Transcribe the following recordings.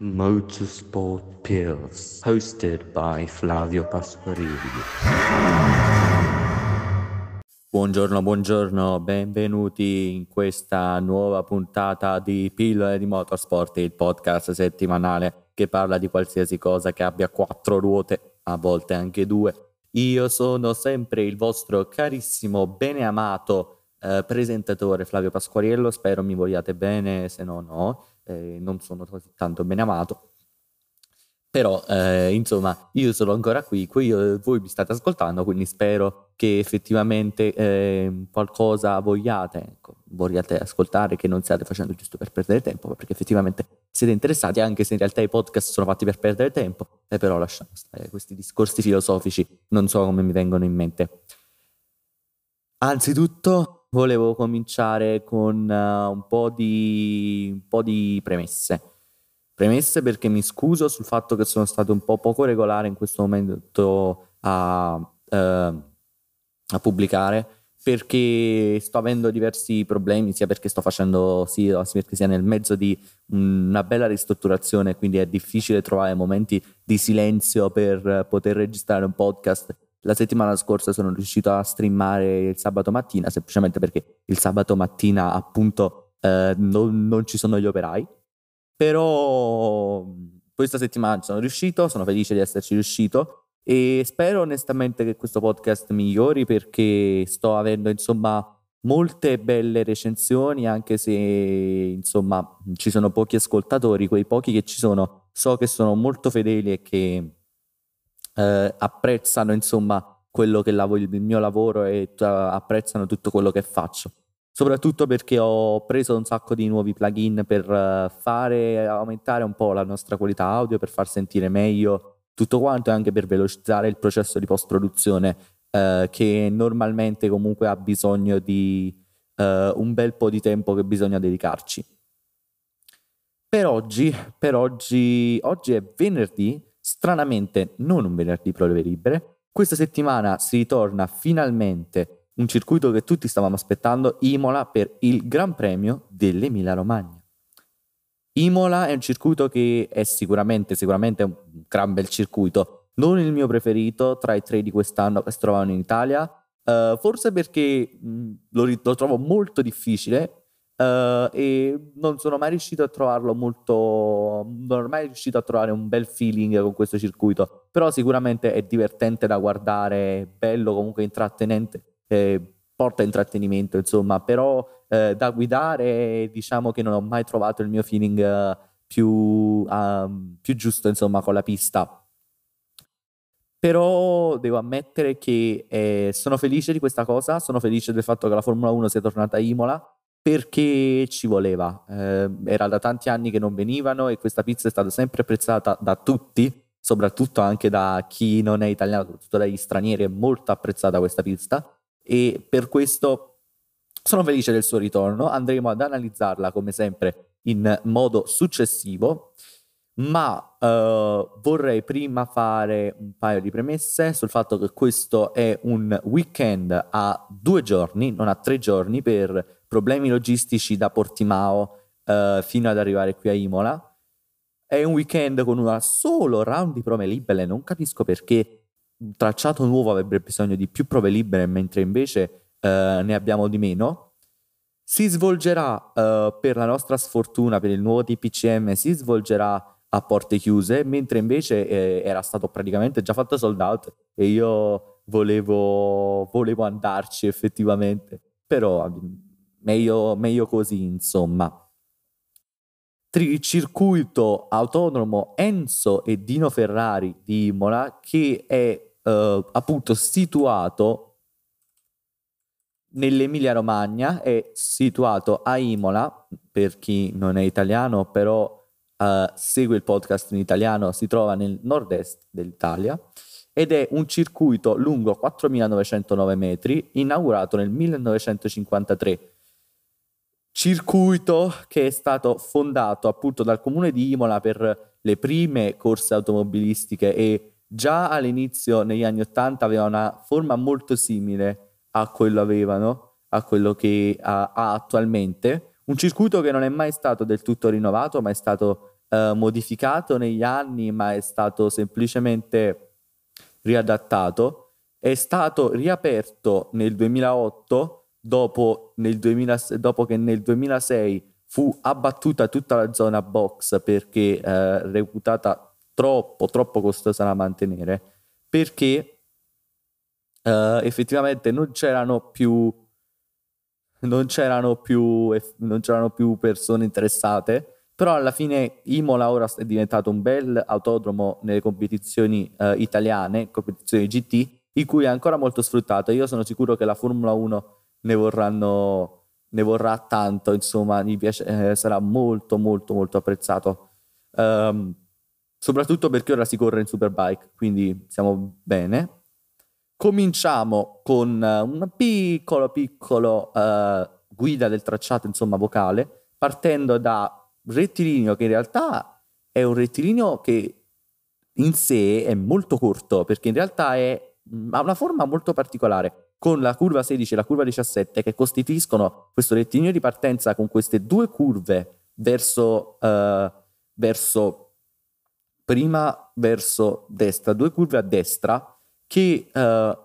Motorsport Pills, hosted by Flavio Pasquarini. Buongiorno, buongiorno, benvenuti in questa nuova puntata di Pillole di Motorsport, il podcast settimanale che parla di qualsiasi cosa che abbia quattro ruote, a volte anche due. Io sono sempre il vostro carissimo, beneamato eh, presentatore Flavio Pasquariello, spero mi vogliate bene, se no no, eh, non sono così tanto ben amato. Però, eh, insomma, io sono ancora qui, qui eh, voi mi state ascoltando, quindi spero che effettivamente eh, qualcosa vogliate, ecco, vogliate ascoltare, che non stiate facendo giusto per perdere tempo, perché effettivamente siete interessati, anche se in realtà i podcast sono fatti per perdere tempo, e però lasciamo stare questi discorsi filosofici, non so come mi vengono in mente. Anzitutto, volevo cominciare con uh, un, po di, un po' di premesse. Premesse perché mi scuso sul fatto che sono stato un po' poco regolare in questo momento a, uh, a pubblicare perché sto avendo diversi problemi, sia perché sto facendo, sia perché sia nel mezzo di una bella ristrutturazione, quindi è difficile trovare momenti di silenzio per poter registrare un podcast la settimana scorsa sono riuscito a streamare il sabato mattina, semplicemente perché il sabato mattina appunto eh, non, non, ci sono gli operai. Però questa settimana sono riuscito, sono felice di esserci riuscito e spero onestamente che questo podcast migliori perché sto avendo insomma molte belle recensioni anche se insomma ci sono pochi ascoltatori, quei pochi che ci sono so che sono molto fedeli e che eh, apprezzano insomma quello che lav- il mio lavoro e t- apprezzano tutto quello che faccio. Soprattutto perché ho preso un sacco di nuovi plugin per uh, fare aumentare un po' la nostra qualità audio, per far sentire meglio tutto quanto e anche per velocizzare il processo di post-produzione uh, che normalmente comunque ha bisogno di uh, un bel po' di tempo che bisogna dedicarci. Per oggi, per oggi, oggi è venerdì Stranamente non un venerdì prove libere. Questa settimana si ritorna finalmente un circuito che tutti stavamo aspettando, Imola, per il Gran Premio dell'Emilia Romagna. Imola è un circuito che è sicuramente, sicuramente un gran bel circuito, non il mio preferito tra i tre di quest'anno che si trovano in Italia, uh, forse perché mh, lo, lo, trovo molto difficile Uh, e non sono mai riuscito a trovarlo molto non sono mai riuscito a trovare un bel feeling con questo circuito però sicuramente è divertente da guardare bello comunque intrattenente eh, porta intrattenimento insomma però eh, da guidare diciamo che non ho mai trovato il mio feeling uh, più, uh, più giusto insomma con la pista. Però devo ammettere che eh, sono felice di questa cosa sono felice del fatto che la Formula 1 sia tornata a Imola perché ci voleva. Eh, era da tanti anni che non venivano e questa pizza è stata sempre apprezzata da tutti, soprattutto anche da chi non è italiano, soprattutto dagli stranieri, è molto apprezzata questa pizza e per questo sono felice del suo ritorno. Andremo ad analizzarla come sempre in modo successivo, ma eh, vorrei prima fare un paio di premesse sul fatto che questo è un weekend a due giorni, non a tre giorni per problemi logistici da Portimao uh, fino ad arrivare qui a Imola. È un weekend con un solo round di prove libere, non capisco perché un tracciato nuovo avrebbe bisogno di più prove libere, mentre invece uh, ne abbiamo di meno. Si svolgerà, uh, per la nostra sfortuna, per il nuovo DPCM, si svolgerà a porte chiuse, mentre invece eh, era stato praticamente già fatto sold out e io volevo, volevo andarci effettivamente. Però meglio, meglio così, insomma. Circuito autonomo Enzo e Dino Ferrari di Imola che è eh, appunto situato nell'Emilia Romagna, è situato a Imola, per chi non è italiano però Uh, segue il podcast in italiano, si trova nel nord-est dell'Italia ed è un circuito lungo 4.909 metri, inaugurato nel 1953 circuito che è stato fondato appunto dal comune di Imola per le prime corse automobilistiche e già all'inizio negli anni Ottanta aveva una forma molto simile a quello avevano, a quello che ha, ha, attualmente. Un circuito che non è mai stato del tutto rinnovato, ma è stato eh, modificato negli anni, ma è stato semplicemente riadattato. È stato riaperto nel 2008 dopo, nel 2000, dopo che nel 2006 fu abbattuta tutta la zona box perché eh, reputata troppo, troppo costosa da mantenere, perché eh, effettivamente non c'erano più non c'erano più, non c'erano più persone interessate, però alla fine Imola ora è diventato un bel autodromo nelle competizioni eh, italiane, competizioni GT, in cui è ancora molto sfruttato. Io sono sicuro che la Formula 1 ne vorranno ne vorrà tanto, insomma, piace, eh, sarà molto molto molto apprezzato. Um, soprattutto perché ora si corre in Superbike, quindi siamo bene. Cominciamo con uh, una piccolo piccolo uh, guida del tracciato, insomma, vocale, partendo da rettilineo che in realtà è un rettilineo che in sé è molto corto, perché in realtà è, ha una forma molto particolare con la curva 16 e la curva 17 che costituiscono questo rettilineo di partenza con queste due curve verso, uh, verso prima verso destra, due curve a destra che uh,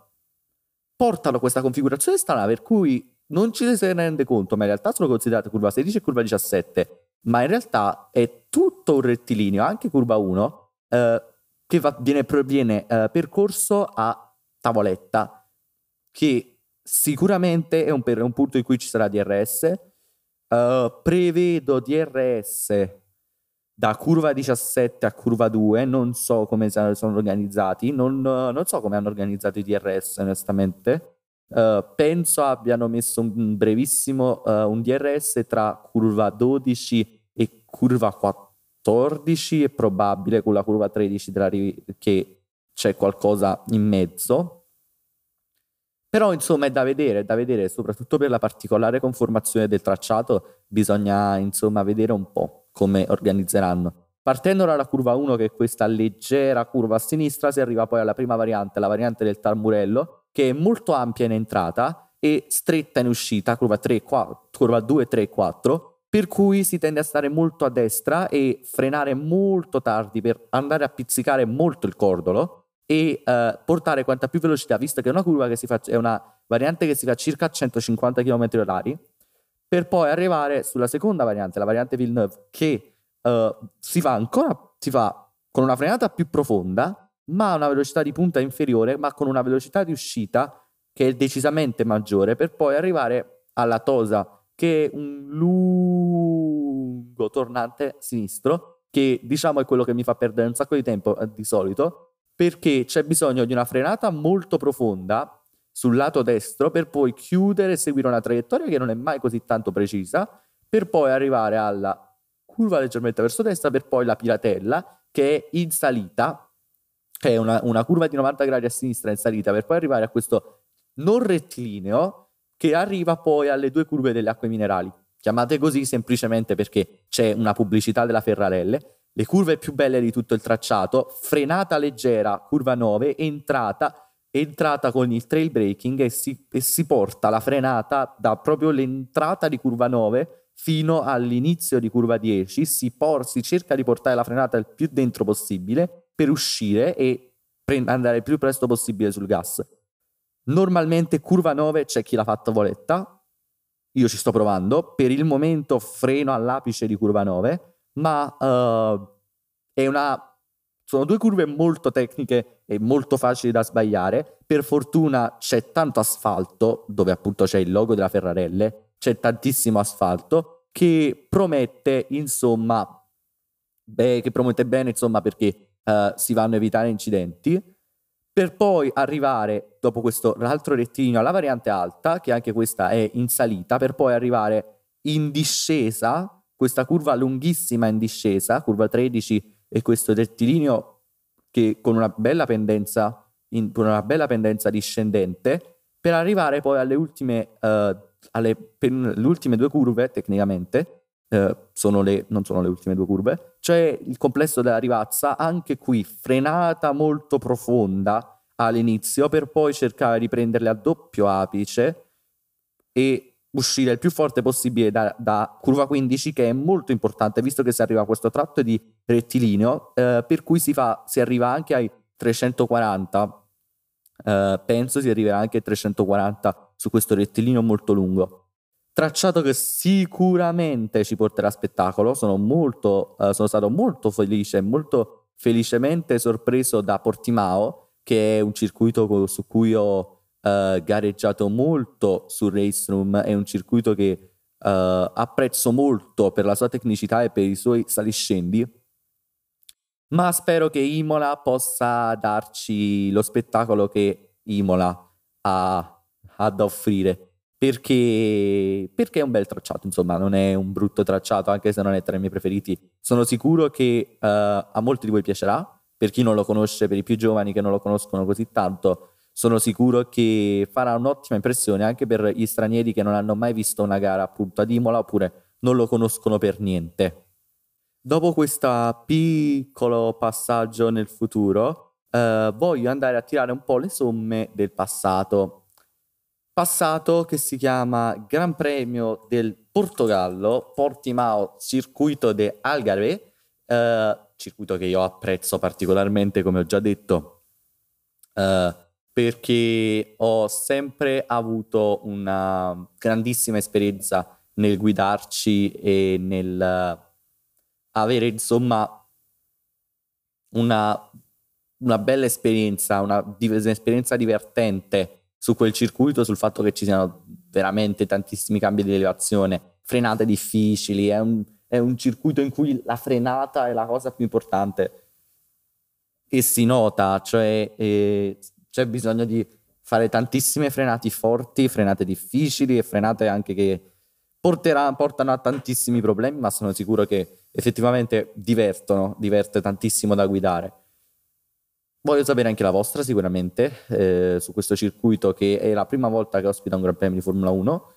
portano questa configurazione strana per cui non ci si rende conto, ma in realtà sono considerate curva 16 e curva 17, ma in realtà è tutto un rettilineo, anche curva 1, uh, eh, che va, viene, viene percorso a tavoletta che sicuramente è un, è un punto in cui ci sarà DRS. Uh, eh, prevedo DRS da curva 17 a curva 2, non so come sono organizzati, non, non so come hanno organizzato i DRS onestamente. Uh, penso abbiano messo un brevissimo uh, un DRS tra curva 12 e curva 14, è probabile con la curva 13 riv- che c'è qualcosa in mezzo. Però insomma è da vedere, è da vedere, soprattutto per la particolare conformazione del tracciato, bisogna insomma vedere un po' come organizzeranno. Partendo dalla curva 1, che è questa leggera curva a sinistra, si arriva poi alla prima variante, la variante del Tarmurello, che è molto ampia in entrata e stretta in uscita, curva, 3, 4, curva 2, 3, 4, per cui si tende a stare molto a destra e frenare molto tardi per andare a pizzicare molto il cordolo e uh, portare quanta più velocità, visto che è una curva che si fa, è una variante che si fa circa 150 km h per poi arrivare sulla seconda variante, la variante Villeneuve, che uh, si fa ancora, si fa con una frenata più profonda, ma a una velocità di punta inferiore, ma con una velocità di uscita che è decisamente maggiore, per poi arrivare alla Tosa, che è un lungo tornante sinistro, che diciamo è quello che mi fa perdere un sacco di tempo eh, di solito, perché c'è bisogno di una frenata molto profonda sul lato destro per poi chiudere e seguire una traiettoria che non è mai così tanto precisa, per poi arrivare alla curva leggermente verso destra, per poi la piratella che è in salita, che è una, una curva di 90 gradi a sinistra in salita, per poi arrivare a questo non rettilineo che arriva poi alle due curve delle acque minerali, chiamate così semplicemente perché c'è una pubblicità della Ferrarelle le curve più belle di tutto il tracciato, frenata leggera, curva 9, entrata, entrata con il trail braking e si, e si porta la frenata da proprio l'entrata di curva 9 fino all'inizio di curva 10, si, por- si cerca di portare la frenata il più dentro possibile per uscire e pre- andare il più presto possibile sul gas. Normalmente curva 9 c'è chi l'ha fatta voletta, io ci sto provando, per il momento freno all'apice di curva 9 ma uh, è una sono due curve molto tecniche e molto facili da sbagliare. Per fortuna c'è tanto asfalto, dove appunto c'è il logo della Ferrarelle, c'è tantissimo asfalto che promette, insomma, beh, che promette bene, insomma, perché uh, si vanno a evitare incidenti. Per poi arrivare, dopo questo l'altro rettilineo, alla variante alta, che anche questa è in salita, per poi arrivare in discesa questa curva lunghissima in discesa, curva 13, e questo rettilineo che con una bella pendenza, in, con una bella pendenza discendente, per arrivare poi alle ultime, uh, alle pen, ultime due curve, tecnicamente, uh, sono le, non sono le ultime due curve, cioè il complesso della rivazza, anche qui frenata molto profonda all'inizio, per poi cercare di prenderle a doppio apice e uscire il più forte possibile da, da, curva 15 che è molto importante visto che si arriva a questo tratto di rettilineo eh, per cui si, fa, si arriva anche ai 340 eh, penso si arriverà anche ai 340 su questo rettilineo molto lungo. Tracciato che sicuramente ci porterà spettacolo sono, molto, eh, sono stato molto felice molto felicemente sorpreso da Portimao che è un circuito su cui ho uh, gareggiato molto su Race è un circuito che uh, apprezzo molto per la sua tecnicità e per i suoi saliscendi, ma spero che Imola possa darci lo spettacolo che Imola ha, ha da offrire. Perché, perché, è un bel tracciato, insomma, non è un brutto tracciato, anche se non è tra i miei preferiti. Sono sicuro che uh, a molti di voi piacerà, per chi non lo conosce, per i più giovani che non lo conoscono così tanto, sono sicuro che farà un'ottima impressione anche per gli stranieri che non hanno mai visto una gara appunto ad Imola oppure non lo conoscono per niente. Dopo questo piccolo passaggio nel futuro, eh, voglio andare a tirare un po' le somme del passato. Passato che si chiama Gran Premio del Portogallo, Portimao Circuito de Algarve, eh, circuito che io apprezzo particolarmente, come ho già detto. Eh, perché ho sempre avuto una grandissima esperienza nel guidarci e nel avere insomma una, una bella esperienza, una, un'esperienza divertente su quel circuito, sul fatto che ci siano veramente tantissimi cambi di elevazione, frenate difficili, è un, è un circuito in cui la frenata è la cosa più importante e si nota, cioè eh, c'è bisogno di fare tantissime frenate forti, frenate difficili e frenate anche che porterà, portano a tantissimi problemi, ma sono sicuro che effettivamente divertono, diverte tantissimo da guidare. Voglio sapere anche la vostra sicuramente eh, su questo circuito che è la prima volta che ospita un Gran Premio di Formula 1,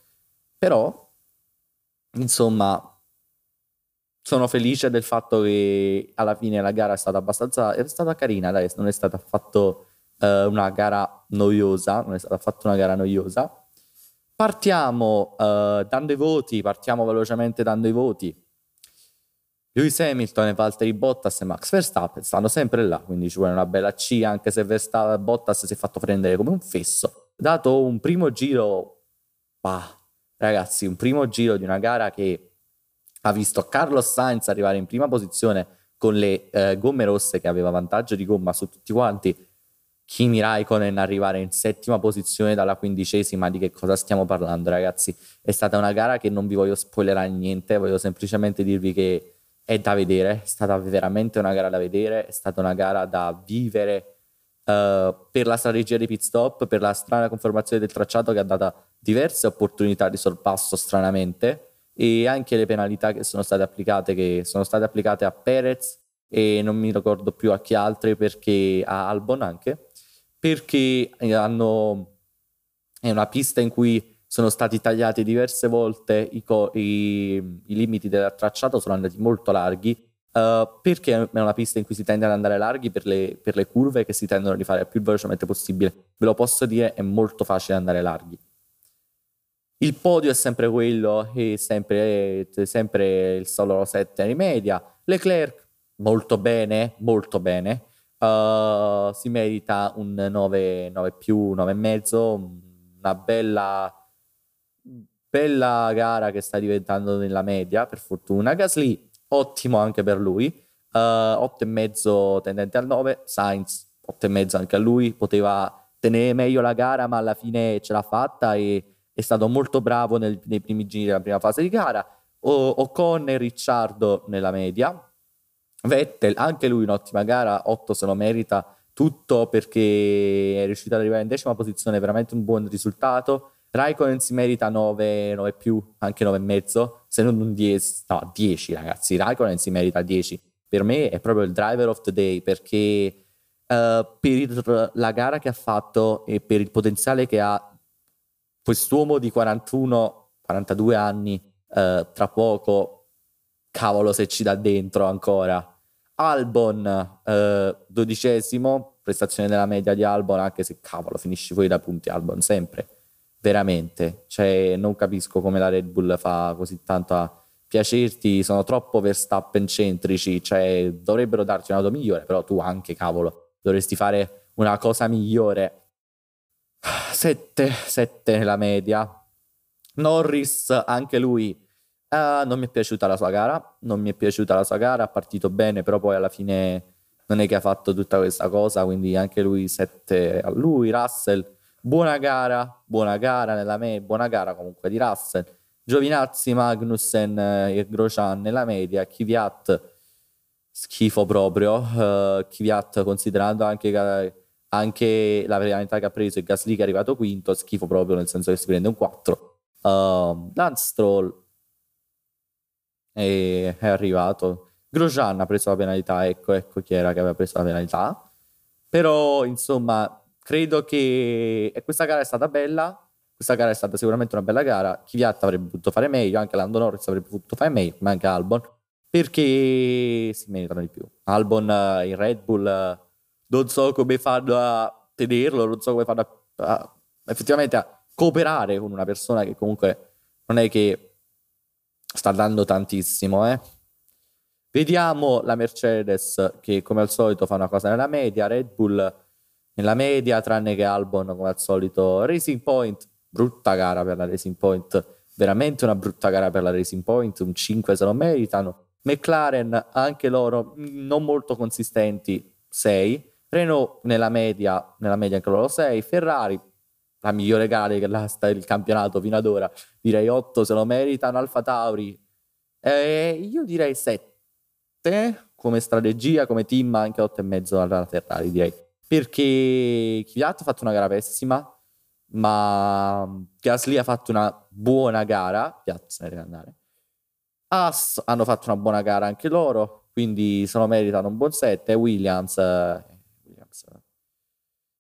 però insomma sono felice del fatto che alla fine la gara è stata abbastanza è stata carina, dai, non è stata affatto eh, una gara noiosa, non è stata fatta una gara noiosa. Partiamo eh, dando i voti, partiamo velocemente dando i voti. Lewis Hamilton, Valtteri Bottas e Max Verstappen stanno sempre là, quindi ci vuole una bella C, anche se Verstappen, Bottas si è fatto prendere come un fesso. Dato un primo giro, bah, ragazzi, un primo giro di una gara che ha visto Carlos Sainz arrivare in prima posizione con le eh, gomme rosse che aveva vantaggio di gomma su tutti quanti Kimi Raikkonen arrivare in settima posizione dalla quindicesima, di che cosa stiamo parlando ragazzi? È stata una gara che non vi voglio spoilerare niente, voglio semplicemente dirvi che è da vedere, è stata veramente una gara da vedere, è stata una gara da vivere uh, per la strategia di pit stop, per la strana conformazione del tracciato che ha dato diverse opportunità di sorpasso stranamente e anche le penalità che sono state applicate, che sono state applicate a Perez e non mi ricordo più a chi altri perché a Albon anche perché eh, hanno, è una pista in cui sono stati tagliati diverse volte i, co- i, i limiti del tracciato, sono andati molto larghi, uh, perché è una pista in cui si tende ad andare larghi per le, per le curve che si tendono a rifare più velocemente possibile. Ve lo posso dire, è molto facile andare larghi. Il podio è sempre quello, è sempre, è sempre il solo 7 di media. Leclerc, molto bene, molto bene. Uh, si merita un 9, 9 più, 9 e mezzo, una bella, bella gara che sta diventando nella media, per fortuna. Gasly, ottimo anche per lui, uh, 8 e mezzo tendente al 9, Sainz 8 e mezzo anche a lui, poteva tenere meglio la gara ma alla fine ce l'ha fatta e è stato molto bravo nel, nei primi giri della prima fase di gara. O, Ocon e Ricciardo nella media, Vettel, anche lui un'ottima gara, 8 se lo merita, tutto perché è riuscito ad arrivare in decima posizione, veramente un buon risultato. Raikkonen si merita 9, 9 più, anche 9 e mezzo, se non un 10, no 10 ragazzi, Raikkonen si merita 10. Per me è proprio il driver of the day perché uh, per la gara che ha fatto e per il potenziale che ha quest'uomo di 41, 42 anni, uh, tra poco, cavolo se ci dà dentro ancora Albon eh, dodicesimo, prestazione della media di Albon, anche se cavolo finisci fuori da punti Albon sempre. veramente. Cioè, non capisco come la Red Bull fa così tanto a piacerti, sono troppo Verstappen centrici, cioè dovrebbero darti un'auto migliore, però tu anche, cavolo, dovresti fare una cosa migliore. 7, 7 la media. Norris, anche lui, uh, non mi è piaciuta la sua gara, non mi è piaciuta la sua gara, ha partito bene, però poi alla fine non è che ha fatto tutta questa cosa, quindi anche lui 7 a lui, Russell, buona gara, buona gara nella me, buona gara comunque di Russell. Giovinazzi, Magnussen e Grosjean nella media, Kvyat schifo proprio, uh, Kvyat considerando anche, anche la penalità che ha preso e Gasly che è arrivato quinto, schifo proprio nel senso che si prende un 4. Uh, ehm, Lance Stroll è, è arrivato, Grosjean ha preso la penalità, ecco, ecco chi era che aveva preso la penalità, però insomma credo che questa gara è stata bella, questa gara è stata sicuramente una bella gara. Kvyat avrebbe potuto fare meglio, anche Lando Norris avrebbe potuto fare meglio, ma anche Albon, perché si meritano di più. Albon eh, in Red Bull, eh, non so come fanno a tenerlo, non so come fanno a, a, effettivamente a cooperare con una persona che comunque non è che sta dando tantissimo, eh. Vediamo la Mercedes che come al solito fa una cosa nella media, Red Bull nella media, tranne che Albon come al solito Racing Point brutta gara per la Racing Point, veramente una brutta gara per la Racing Point, un 5 se lo meritano. McLaren, anche loro non molto consistenti, 6. Renault nella media, nella media anche loro 6. Ferrari, la migliore gara del campionato fino ad ora, direi 8 se lo meritano. Alfa Tauri, eh, io direi 7 come strategia, come team, anche 8,5 alla Ferrari direi. Perché Kvyat ha fatto una gara pessima, ma Gasly ha fatto una buona gara, piazza deve andare. Haas hanno fatto una buona gara anche loro, quindi se lo meritano un buon set. E Williams, eh, Williams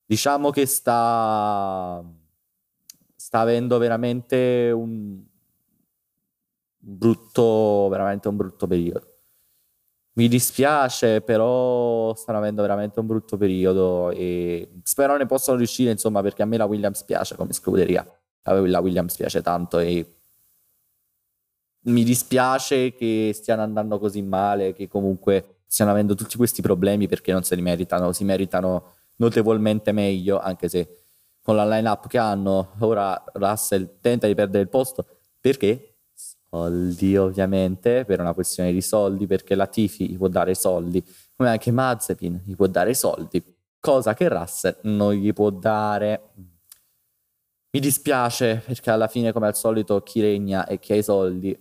diciamo che sta, sta avendo veramente un, brutto, veramente un brutto periodo. Mi dispiace, però stanno avendo veramente un brutto periodo e spero ne possano riuscire, insomma, perché a me la Williams piace come scuderia. La Williams piace tanto e mi dispiace che stiano andando così male, che comunque stiano avendo tutti questi problemi perché non se li meritano, si meritano notevolmente meglio, anche se con la line-up che hanno, ora Russell tenta di perdere il posto. Perché? Soldi ovviamente per una questione di soldi perché la Tifi gli può dare soldi come anche Mazepin gli può dare soldi cosa che Russell non gli può dare. Mi dispiace perché alla fine come al solito chi regna e chi ha i soldi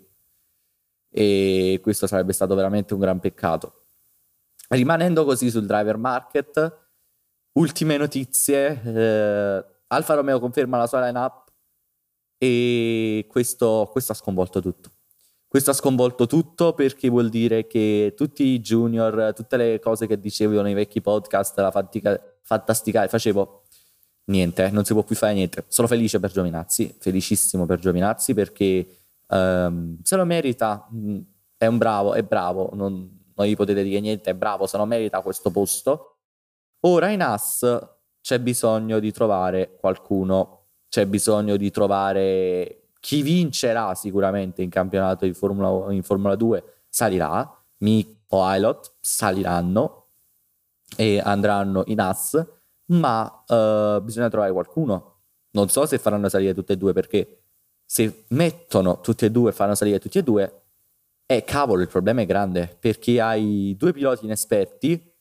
e questo sarebbe stato veramente un gran peccato. Rimanendo così sul driver market ultime notizie eh, Alfa Romeo conferma la sua line-up e questo, questo ha sconvolto tutto. Questo ha sconvolto tutto perché vuol dire che tutti i junior, tutte le cose che dicevo nei vecchi podcast, la fatica, fantasticare, facevo niente, non si può più fare niente. Sono felice per Giovinazzi, felicissimo per Giovinazzi perché um, se lo merita, mm, è un bravo, è bravo, non, non gli potete dire niente, è bravo, se lo merita questo posto. Ora in AS c'è bisogno di trovare qualcuno c'è bisogno di trovare chi vincerà sicuramente in campionato di Formula, in Formula 2 salirà, Mick o Ailot saliranno e andranno in AS, ma uh, bisogna trovare qualcuno. Non so se faranno salire tutte e due perché se mettono tutti e due fanno salire tutti e due, eh cavolo, il problema è grande perché hai due piloti inesperti.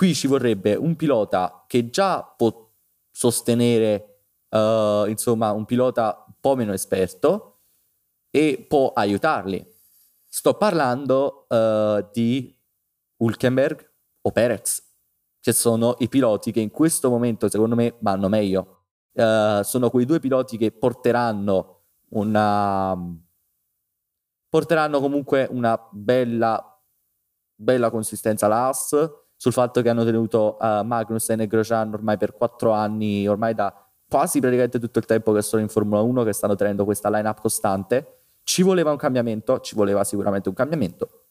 Qui ci vorrebbe un pilota che già può sostenere uh, insomma, un pilota un po' meno esperto e può aiutarli. Sto parlando uh, di Hulkenberg o Perez, che sono i piloti che in questo momento, secondo me, vanno meglio. Uh, sono quei due piloti che porteranno una porteranno comunque una bella, bella consistenza all'AS sul fatto che hanno tenuto uh, Magnussen e Grosjean ormai per quattro anni, ormai da quasi praticamente tutto il tempo che sono in Formula 1 che stanno tenendo questa line-up costante. Ci voleva un cambiamento, ci voleva sicuramente un cambiamento.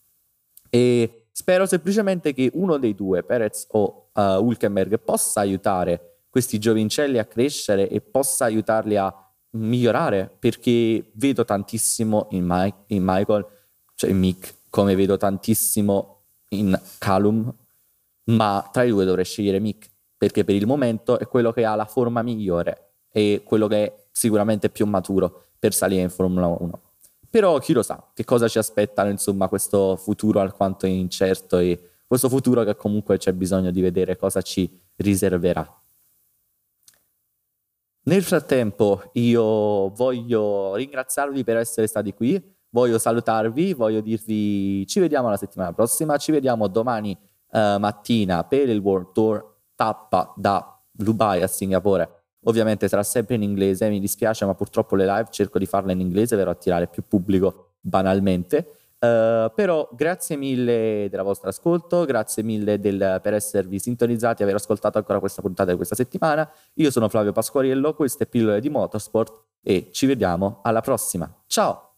E spero semplicemente che uno dei due, Perez o uh, Hulkenberg, possa aiutare questi giovincelli a crescere e possa aiutarli a migliorare perché vedo tantissimo in, Mike, in Michael, cioè in Mick, come vedo tantissimo in Callum, ma tra i due dovrei scegliere Mick perché per il momento è quello che ha la forma migliore e quello che è sicuramente più maturo per salire in Formula 1. Però chi lo sa che cosa ci aspettano, insomma, questo futuro alquanto incerto e questo futuro che comunque c'è bisogno di vedere cosa ci riserverà. Nel frattempo io voglio ringraziarvi per essere stati qui, voglio salutarvi, voglio dirvi ci vediamo la settimana prossima, ci vediamo domani eh, mattina per il World Tour tappa da Dubai a Singapore. Ovviamente sarà sempre in inglese, mi dispiace ma purtroppo le live cerco di farle in inglese per attirare più pubblico banalmente. Uh, però grazie mille del vostro ascolto, grazie mille del, per esservi sintonizzati e aver ascoltato ancora questa puntata di questa settimana. Io sono Flavio Pasquariello, queste Pillole di Motorsport e ci vediamo alla prossima. Ciao!